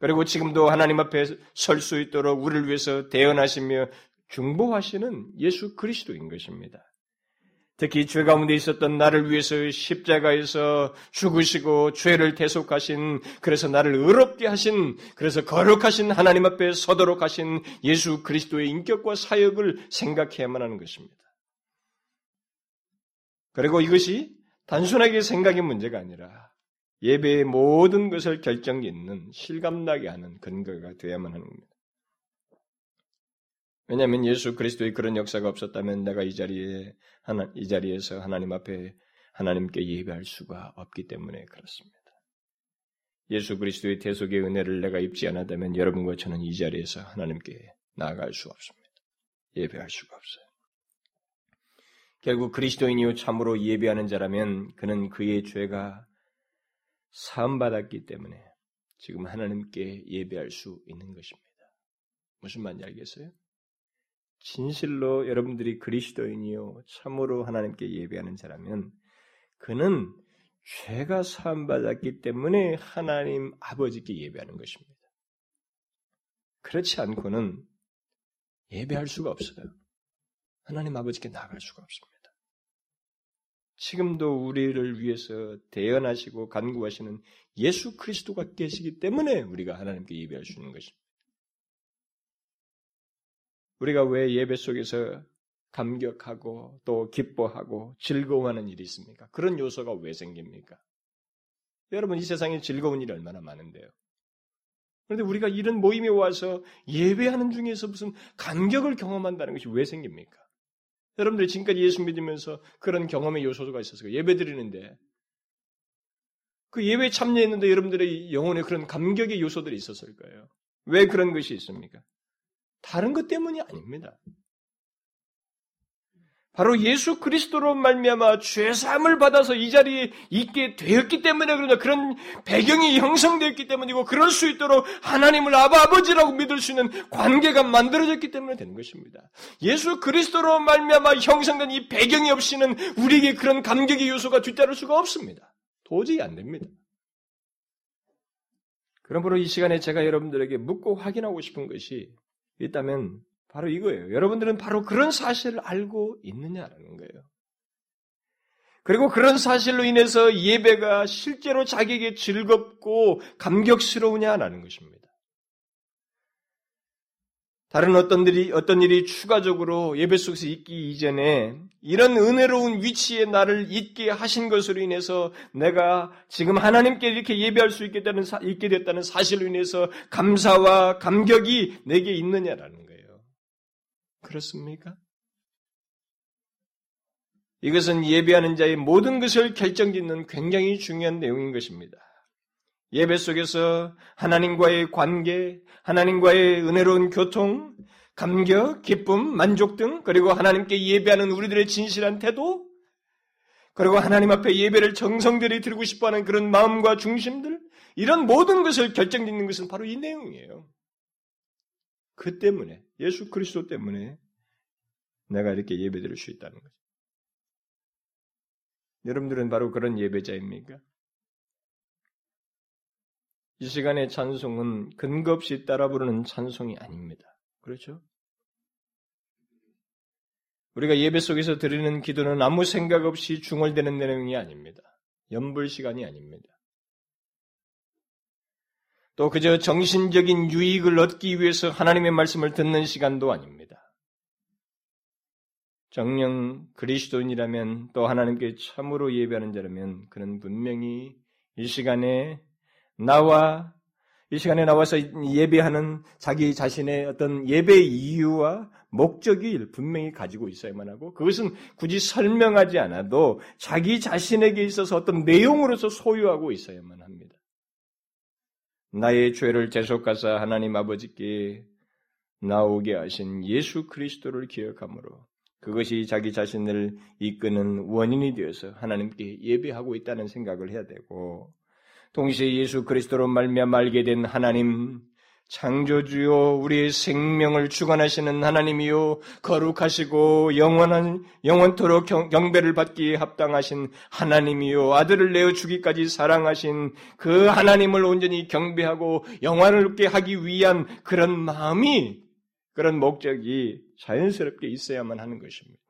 그리고 지금도 하나님 앞에 설 수 있도록 우리를 위해서 대언하시며 중보하시는 예수 그리스도인 것입니다. 특히 죄 가운데 있었던 나를 위해서 십자가에서 죽으시고 죄를 대속하신 그래서 나를 의롭게 하신 그래서 거룩하신 하나님 앞에 서도록 하신 예수 그리스도의 인격과 사역을 생각해야만 하는 것입니다. 그리고 이것이 단순하게 생각의 문제가 아니라 예배의 모든 것을 결정짓는 실감나게 하는 근거가 되어야만 하는 겁니다. 왜냐하면 예수 그리스도의 그런 역사가 없었다면 내가 이 자리에 하나, 이 자리에서 하나님 앞에 하나님께 예배할 수가 없기 때문에 그렇습니다. 예수 그리스도의 대속의 은혜를 내가 입지 않았다면 여러분과 저는 이 자리에서 하나님께 나아갈 수 없습니다. 예배할 수가 없어요. 결국 그리스도인이요 참으로 예배하는 자라면 그는 그의 죄가 사함 받았기 때문에 지금 하나님께 예배할 수 있는 것입니다. 무슨 말인지 알겠어요? 진실로 여러분들이 그리스도인이요 참으로 하나님께 예배하는 자라면 그는 죄가 사함 받았기 때문에 하나님 아버지께 예배하는 것입니다. 그렇지 않고는 예배할 수가 없어요. 하나님 아버지께 나갈 수가 없습니다. 지금도 우리를 위해서 대연하시고 간구하시는 예수 그리스도가 계시기 때문에 우리가 하나님께 예배할 수 있는 것입니다. 우리가 왜 예배 속에서 감격하고 또 기뻐하고 즐거워하는 일이 있습니까? 그런 요소가 왜 생깁니까? 여러분 이 세상에 즐거운 일이 얼마나 많은데요. 그런데 우리가 이런 모임에 와서 예배하는 중에서 무슨 감격을 경험한다는 것이 왜 생깁니까? 여러분들이 지금까지 예수 믿으면서 그런 경험의 요소가 있었어요. 예배 드리는데 그 예배에 참여했는데 여러분들의 영혼에 그런 감격의 요소들이 있었을 거예요. 왜 그런 것이 있습니까? 다른 것 때문이 아닙니다. 바로 예수 그리스도로 말미암아 죄 사함을 받아서 이 자리에 있게 되었기 때문에 그러나 그런 배경이 형성되었기 때문이고 그럴 수 있도록 하나님을 아바 아버지라고 믿을 수 있는 관계가 만들어졌기 때문에 되는 것입니다. 예수 그리스도로 말미암아 형성된 이 배경이 없이는 우리에게 그런 감격의 요소가 뒤따를 수가 없습니다. 도저히 안 됩니다. 그러므로 이 시간에 제가 여러분들에게 묻고 확인하고 싶은 것이 있다면 바로 이거예요. 여러분들은 바로 그런 사실을 알고 있느냐라는 거예요. 그리고 그런 사실로 인해서 예배가 실제로 자기에게 즐겁고 감격스러우냐라는 것입니다. 다른 어떤 일이, 어떤 일이 추가적으로 예배 속에서 있기 이전에 이런 은혜로운 위치에 나를 있게 하신 것으로 인해서 내가 지금 하나님께 이렇게 예배할 수 있게, 있게 됐다는 사실로 인해서 감사와 감격이 내게 있느냐라는 거예요. 그렇습니까? 이것은 예배하는 자의 모든 것을 결정짓는 굉장히 중요한 내용인 것입니다. 예배 속에서 하나님과의 관계, 하나님과의 은혜로운 교통, 감격, 기쁨, 만족 등, 그리고 하나님께 예배하는 우리들의 진실한 태도, 그리고 하나님 앞에 예배를 정성들이 드리고 싶어 하는 그런 마음과 중심들, 이런 모든 것을 결정짓는 것은 바로 이 내용이에요. 그 때문에, 예수 그리스도 때문에 내가 이렇게 예배 드릴 수 있다는 거죠. 여러분들은 바로 그런 예배자입니까? 이 시간의 찬송은 근거 없이 따라 부르는 찬송이 아닙니다. 그렇죠? 우리가 예배 속에서 드리는 기도는 아무 생각 없이 중얼대는 내용이 아닙니다. 연불 시간이 아닙니다. 또 그저 정신적인 유익을 얻기 위해서 하나님의 말씀을 듣는 시간도 아닙니다. 정령 그리스도인이라면 또 하나님께 참으로 예배하는 자라면 그는 분명히 이 시간에 나와 이 시간에 나와서 예배하는 자기 자신의 어떤 예배 이유와 목적이 분명히 가지고 있어야만 하고 그것은 굳이 설명하지 않아도 자기 자신에게 있어서 어떤 내용으로서 소유하고 있어야만 합니다. 나의 죄를 대속하사 하나님 아버지께 나오게 하신 예수 그리스도를 기억하므로 그것이 자기 자신을 이끄는 원인이 되어서 하나님께 예배하고 있다는 생각을 해야 되고 동시에 예수 그리스도로 말미암아 알게 된 하나님 창조주요 우리의 생명을 주관하시는 하나님이요 거룩하시고 영원한 영원토록 경, 배를 받기에 합당하신 하나님이요 아들을 내어 주기까지 사랑하신 그 하나님을 온전히 경배하고 영화롭게 하기 위한 그런 마음이 그런 목적이 자연스럽게 있어야만 하는 것입니다.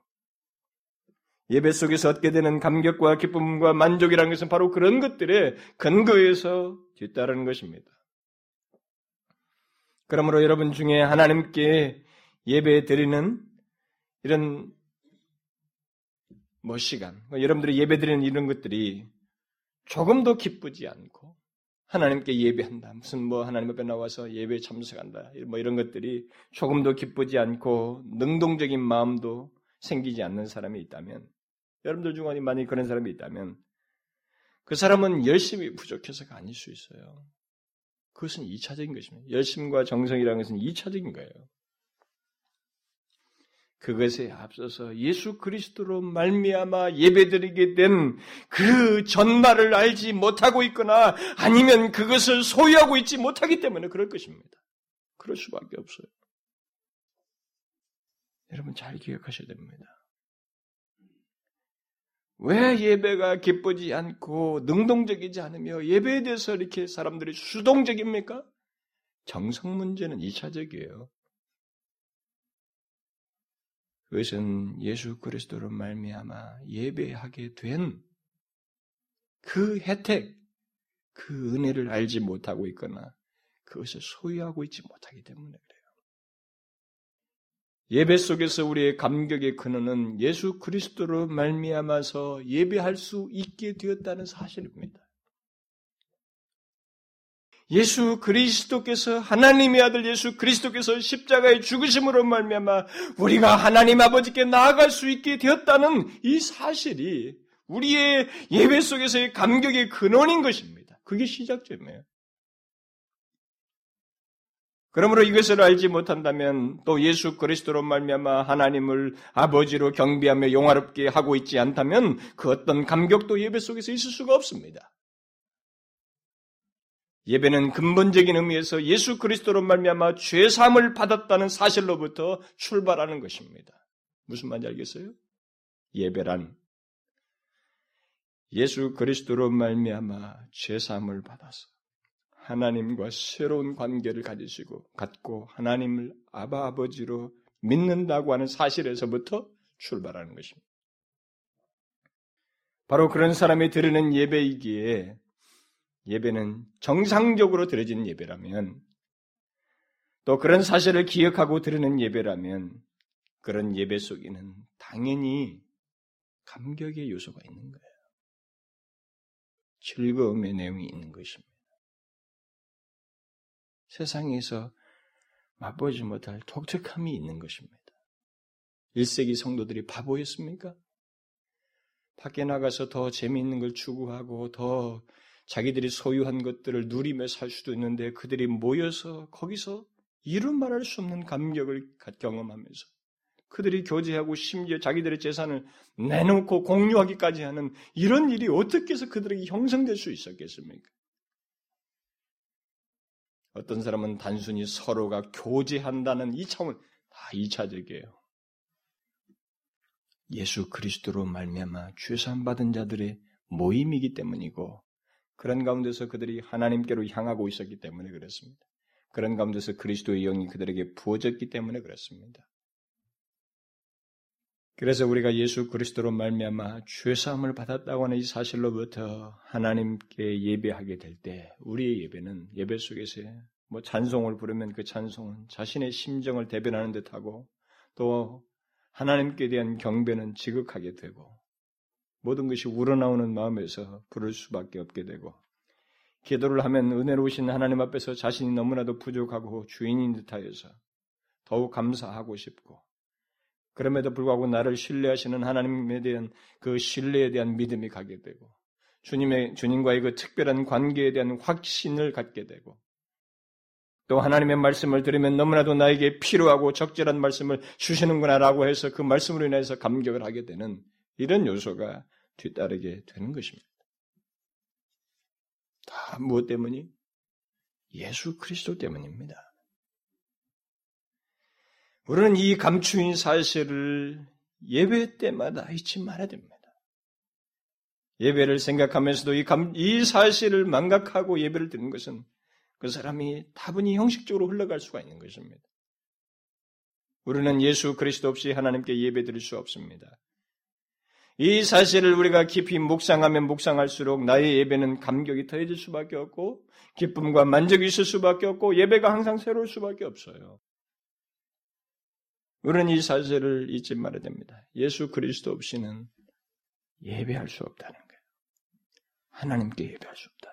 예배 속에서 얻게 되는 감격과 기쁨과 만족이라는 것은 바로 그런 것들의 근거에서 뒤따르는 것입니다. 그러므로 여러분 중에 하나님께 예배 드리는 이런 뭐 시간, 여러분들이 예배 드리는 이런 것들이 조금도 기쁘지 않고 하나님께 예배한다. 무슨 뭐 하나님 앞에 나와서 예배에 참석한다. 뭐 이런 것들이 조금도 기쁘지 않고 능동적인 마음도 생기지 않는 사람이 있다면 여러분들 중에 만약 그런 사람이 있다면 그 사람은 열심히 부족해서가 아닐 수 있어요. 그것은 2차적인 것입니다. 열심과 정성이라는 것은 2차적인 거예요. 그것에 앞서서 예수 그리스도로 말미암아 예배드리게 된 그 전말을 알지 못하고 있거나 아니면 그것을 소유하고 있지 못하기 때문에 그럴 것입니다. 그럴 수밖에 없어요. 여러분 잘 기억하셔야 됩니다. 왜 예배가 기쁘지 않고 능동적이지 않으며 예배에 대해서 이렇게 사람들이 수동적입니까? 정성 문제는 2차적이에요. 그것은 예수 그리스도로 말미암아 예배하게 된 그 혜택, 그 은혜를 알지 못하고 있거나 그것을 소유하고 있지 못하기 때문에. 예배 속에서 우리의 감격의 근원은 예수 그리스도로 말미암아서 예배할 수 있게 되었다는 사실입니다. 예수 그리스도께서 하나님의 아들 예수 그리스도께서 십자가의 죽으심으로 말미암아 우리가 하나님 아버지께 나아갈 수 있게 되었다는 이 사실이 우리의 예배 속에서의 감격의 근원인 것입니다. 그게 시작점이에요. 그러므로 이것을 알지 못한다면 또 예수 그리스도로 말미암아 하나님을 아버지로 경배하며 용화롭게 하고 있지 않다면 그 어떤 감격도 예배 속에서 있을 수가 없습니다. 예배는 근본적인 의미에서 예수 그리스도로 말미암아 죄 사함을 받았다는 사실로부터 출발하는 것입니다. 무슨 말인지 알겠어요? 예배란 예수 그리스도로 말미암아 죄 사함을 받아서 하나님과 새로운 관계를 가지시고 갖고 하나님을 아바 아버지로 믿는다고 하는 사실에서부터 출발하는 것입니다. 바로 그런 사람이 드리는 예배이기에 예배는 정상적으로 드려지는 예배라면 또 그런 사실을 기억하고 드리는 예배라면 그런 예배 속에는 당연히 감격의 요소가 있는 거예요. 즐거움의 내용이 있는 것입니다. 세상에서 맛보지 못할 독특함이 있는 것입니다. 1세기 성도들이 바보였습니까? 밖에 나가서 더 재미있는 걸 추구하고 더 자기들이 소유한 것들을 누리며 살 수도 있는데 그들이 모여서 거기서 이루 말할 수 없는 감격을 경험하면서 그들이 교제하고 심지어 자기들의 재산을 내놓고 공유하기까지 하는 이런 일이 어떻게 해서 그들에게 형성될 수 있었겠습니까? 어떤 사람은 단순히 서로가 교제한다는 이 차원 다 이차적이에요. 예수 그리스도로 말미암아 죄산 받은 자들의 모임이기 때문이고 그런 가운데서 그들이 하나님께로 향하고 있었기 때문에 그렇습니다. 그런 가운데서 그리스도의 영이 그들에게 부어졌기 때문에 그렇습니다. 그래서 우리가 예수 그리스도로 말미암아 죄 사함을 받았다고 하는 이 사실로부터 하나님께 예배하게 될 때 우리의 예배는 예배 속에서 뭐 찬송을 부르면 그 찬송은 자신의 심정을 대변하는 듯하고 또 하나님께 대한 경배는 지극하게 되고 모든 것이 우러나오는 마음에서 부를 수밖에 없게 되고 기도를 하면 은혜로우신 하나님 앞에서 자신이 너무나도 부족하고 주인인 듯하여서 더욱 감사하고 싶고 그럼에도 불구하고 나를 신뢰하시는 하나님에 대한 그 신뢰에 대한 믿음이 가게 되고 주님의 주님과의 그 특별한 관계에 대한 확신을 갖게 되고 또 하나님의 말씀을 들으면 너무나도 나에게 필요하고 적절한 말씀을 주시는구나라고 해서 그 말씀으로 인해서 감격을 하게 되는 이런 요소가 뒤따르게 되는 것입니다. 다 무엇 때문이? 예수 그리스도 때문입니다. 우리는 이 감추인 사실을 예배 때마다 잊지 말아야 됩니다. 예배를 생각하면서도 이, 감, 이 사실을 망각하고 예배를 드는 것은 그 사람이 다분히 형식적으로 흘러갈 수가 있는 것입니다. 우리는 예수 그리스도 없이 하나님께 예배 드릴 수 없습니다. 이 사실을 우리가 깊이 묵상하면 묵상할수록 나의 예배는 감격이 더해질 수밖에 없고 기쁨과 만족이 있을 수밖에 없고 예배가 항상 새로울 수밖에 없어요. 우리는 이 사실을 잊지 말아야 됩니다. 예수 그리스도 없이는 예배할 수 없다는 거예요. 하나님께 예배할 수 없다.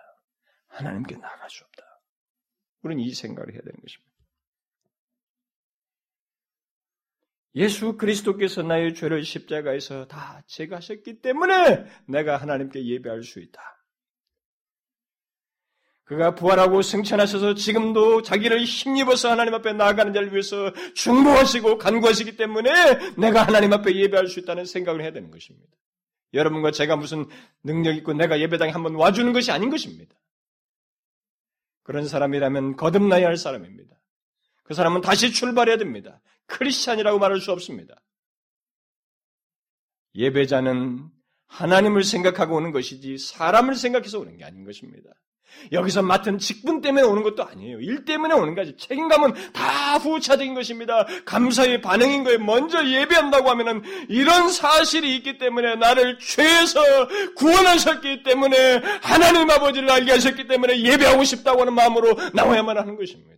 하나님께 나갈 수 없다. 우리는 이 생각을 해야 되는 것입니다. 예수 그리스도께서 나의 죄를 십자가에서 다 제거하셨기 때문에 내가 하나님께 예배할 수 있다. 그가 부활하고 승천하셔서 지금도 자기를 힘입어서 하나님 앞에 나아가는 자를 위해서 중보하시고 간구하시기 때문에 내가 하나님 앞에 예배할 수 있다는 생각을 해야 되는 것입니다. 여러분과 제가 무슨 능력 있고 내가 예배당에 한번 와주는 것이 아닌 것입니다. 그런 사람이라면 거듭나야 할 사람입니다. 그 사람은 다시 출발해야 됩니다. 크리스찬이라고 말할 수 없습니다. 예배자는 하나님을 생각하고 오는 것이지 사람을 생각해서 오는 게 아닌 것입니다. 여기서 맡은 직분 때문에 오는 것도 아니에요. 일 때문에 오는 거지. 책임감은 다 후차적인 것입니다. 감사의 반응인 거예요. 먼저 예배한다고 하면은 이런 사실이 있기 때문에 나를 죄에서 구원하셨기 때문에 하나님 아버지를 알게 하셨기 때문에 예배하고 싶다고 하는 마음으로 나와야만 하는 것입니다.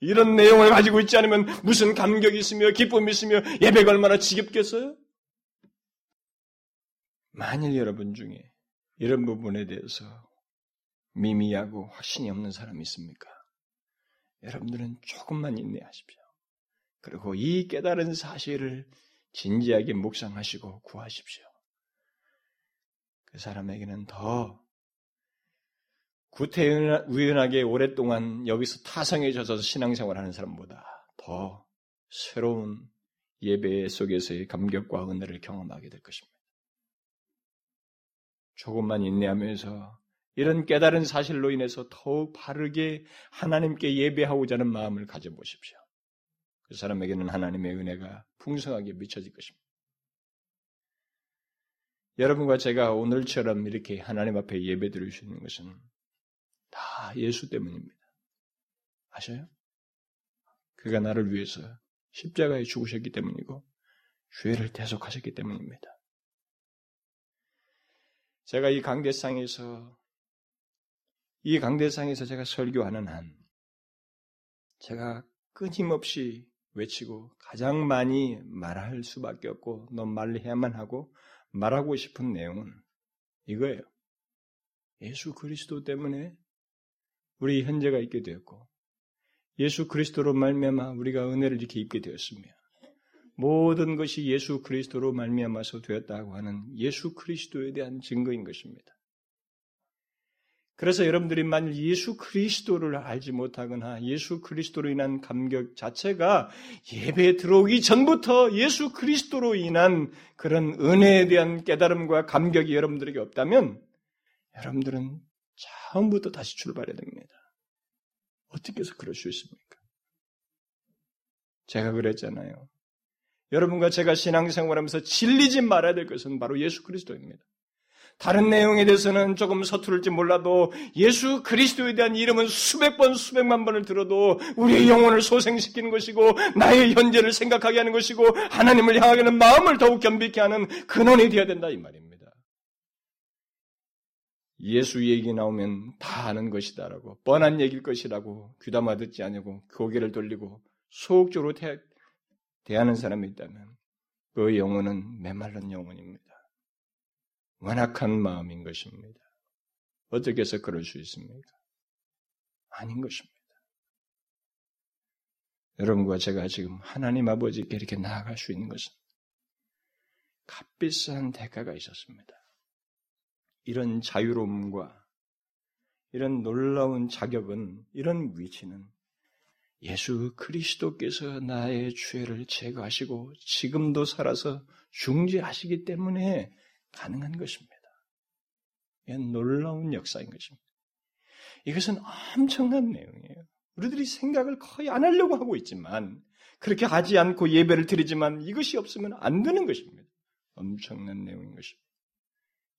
이런 내용을 가지고 있지 않으면 무슨 감격이 있으며 기쁨이 있으며 예배가 얼마나 지겹겠어요? 만일 여러분 중에 이런 부분에 대해서 미미하고 확신이 없는 사람이 있습니까? 여러분들은 조금만 인내하십시오. 그리고 이 깨달은 사실을 진지하게 묵상하시고 구하십시오. 그 사람에게는 더 구태의연하게 오랫동안 여기서 타성에 젖어서 신앙생활 하는 사람보다 더 새로운 예배 속에서의 감격과 은혜를 경험하게 될 것입니다. 조금만 인내하면서 이런 깨달은 사실로 인해서 더욱 바르게 하나님께 예배하고자 하는 마음을 가져보십시오. 그 사람에게는 하나님의 은혜가 풍성하게 미쳐질 것입니다. 여러분과 제가 오늘처럼 이렇게 하나님 앞에 예배 드릴 수 있는 것은 다 예수 때문입니다. 아셔요? 그가 나를 위해서 십자가에 죽으셨기 때문이고 죄를 대속하셨기 때문입니다. 제가 이 강대상에서 이 강대상에서 제가 설교하는 한 제가 끊임없이 외치고 가장 많이 말할 수밖에 없고 넌 말해야만 하고 말하고 싶은 내용은 이거예요. 예수 그리스도 때문에 우리 현재가 있게 되었고 예수 그리스도로 말미암아 우리가 은혜를 이렇게 입게 되었으며 모든 것이 예수 그리스도로 말미암아서 되었다고 하는 예수 그리스도에 대한 증거인 것입니다. 그래서 여러분들이 만일 예수 그리스도를 알지 못하거나 예수 그리스도로 인한 감격 자체가 예배에 들어오기 전부터 예수 그리스도로 인한 그런 은혜에 대한 깨달음과 감격이 여러분들에게 없다면 여러분들은 처음부터 다시 출발해야 됩니다. 어떻게 해서 그럴 수 있습니까? 제가 그랬잖아요. 여러분과 제가 신앙생활하면서 질리지 말아야 될 것은 바로 예수 그리스도입니다. 다른 내용에 대해서는 조금 서투를지 몰라도 예수 그리스도에 대한 이름은 수백 번, 수백만 번을 들어도 우리의 영혼을 소생시키는 것이고 나의 현재를 생각하게 하는 것이고 하나님을 향하는 마음을 더욱 겸비케 하는 근원이 되어야 된다 이 말입니다. 예수 얘기 나오면 다 아는 것이다라고 뻔한 얘기일 것이라고 귀담아 듣지 않고 고개를 돌리고 소극적으로 대, 대하는 사람이 있다면 그 영혼은 메말른 영혼입니다. 완악한 마음인 것입니다. 어떻게 해서 그럴 수 있습니까? 아닌 것입니다. 여러분과 제가 지금 하나님 아버지께 이렇게 나아갈 수 있는 것은 값비싼 대가가 있었습니다. 이런 자유로움과 이런 놀라운 자격은 이런 위치는 예수 그리스도께서 나의 죄를 제거하시고 지금도 살아서 중재하시기 때문에 가능한 것입니다. 이건 놀라운 역사인 것입니다. 이것은 엄청난 내용이에요. 우리들이 생각을 거의 안 하려고 하고 있지만 그렇게 하지 않고 예배를 드리지만 이것이 없으면 안 되는 것입니다. 엄청난 내용인 것입니다.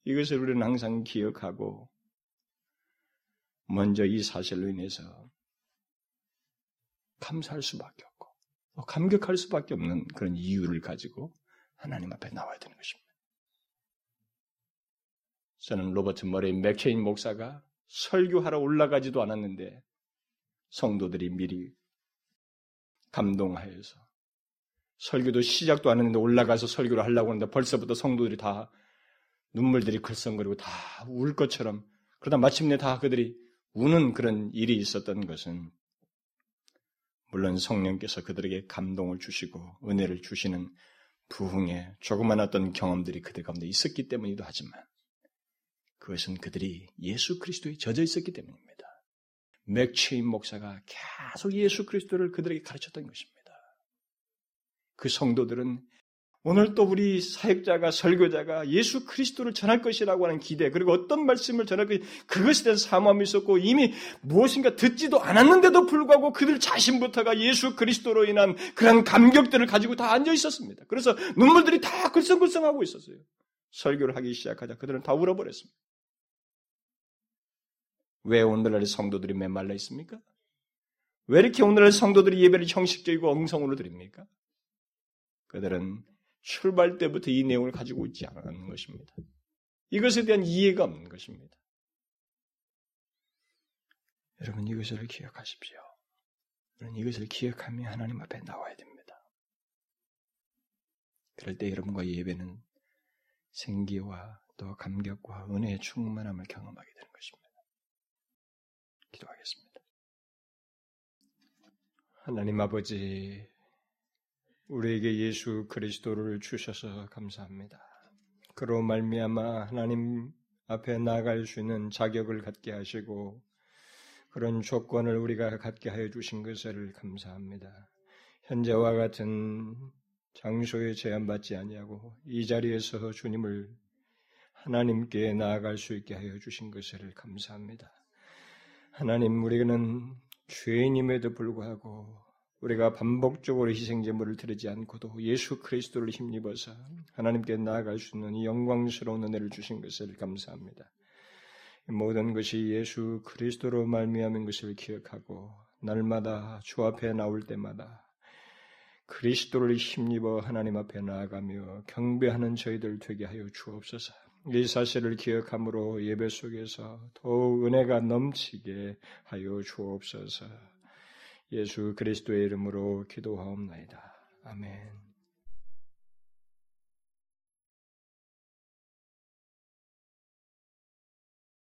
이것을 우리는 항상 기억하고 먼저 이 사실로 인해서 감사할 수밖에 없고 감격할 수밖에 없는 그런 이유를 가지고 하나님 앞에 나와야 되는 것입니다. 저는 로버트 머레이 맥케인 목사가 설교하러 올라가지도 않았는데 성도들이 미리 감동하여서 설교도 시작도 안 했는데 올라가서 설교를 하려고 하는데 벌써부터 성도들이 다 눈물들이 글썽거리고 다 울 것처럼 그러다 마침내 다 그들이 우는 그런 일이 있었던 것은 물론 성령께서 그들에게 감동을 주시고 은혜를 주시는 부흥의 조그만 어떤 경험들이 그들 가운데 있었기 때문이기도 하지만 그것은 그들이 예수 그리스도에 젖어 있었기 때문입니다. 맥체인 목사가 계속 예수 그리스도를 그들에게 가르쳤던 것입니다. 그 성도들은 오늘 또 우리 사역자가 설교자가 예수 그리스도를 전할 것이라고 하는 기대 그리고 어떤 말씀을 전할 것 그것에 대한 사모함이 있었고 이미 무엇인가 듣지도 않았는데도 불구하고 그들 자신부터가 예수 그리스도로 인한 그런 감격들을 가지고 다 앉아 있었습니다. 그래서 눈물들이 다 글썽글썽하고 있었어요. 설교를 하기 시작하자 그들은 다 울어버렸습니다. 왜 오늘날 성도들이 메말라 있습니까? 왜 이렇게 오늘날 성도들이 예배를 형식적이고 엉성으로 드립니까? 그들은 출발 때부터 이 내용을 가지고 있지 않은 것입니다. 이것에 대한 이해가 없는 것입니다. 여러분 이것을 기억하십시오. 여러분 이것을 기억하며 하나님 앞에 나와야 됩니다. 그럴 때 여러분과 예배는 생기와 또 감격과 은혜의 충만함을 경험하게 되는 것입니다. 기도하겠습니다. 하나님 아버지 우리에게 예수 그리스도를 주셔서 감사합니다. 그로 말미암아 하나님 앞에 나아갈 수 있는 자격을 갖게 하시고 그런 조건을 우리가 갖게 하여 주신 것을 감사합니다. 현재와 같은 장소에 제한받지 아니하고 이 자리에서 주님을 하나님께 나아갈 수 있게 하여 주신 것을 감사합니다. 하나님 우리는 죄인임에도 불구하고 우리가 반복적으로 희생제물을 드리지 않고도 예수 그리스도를 힘입어서 하나님께 나아갈 수 있는 영광스러운 은혜를 주신 것을 감사합니다. 모든 것이 예수 그리스도로 말미암은 것을 기억하고 날마다 주 앞에 나올 때마다 그리스도를 힘입어 하나님 앞에 나아가며 경배하는 저희들 되게 하여 주옵소서. 이 사실을 기억함으로 예배 속에서 더욱 은혜가 넘치게 하여 주옵소서. 예수 그리스도의 이름으로 기도하옵나이다. 아멘.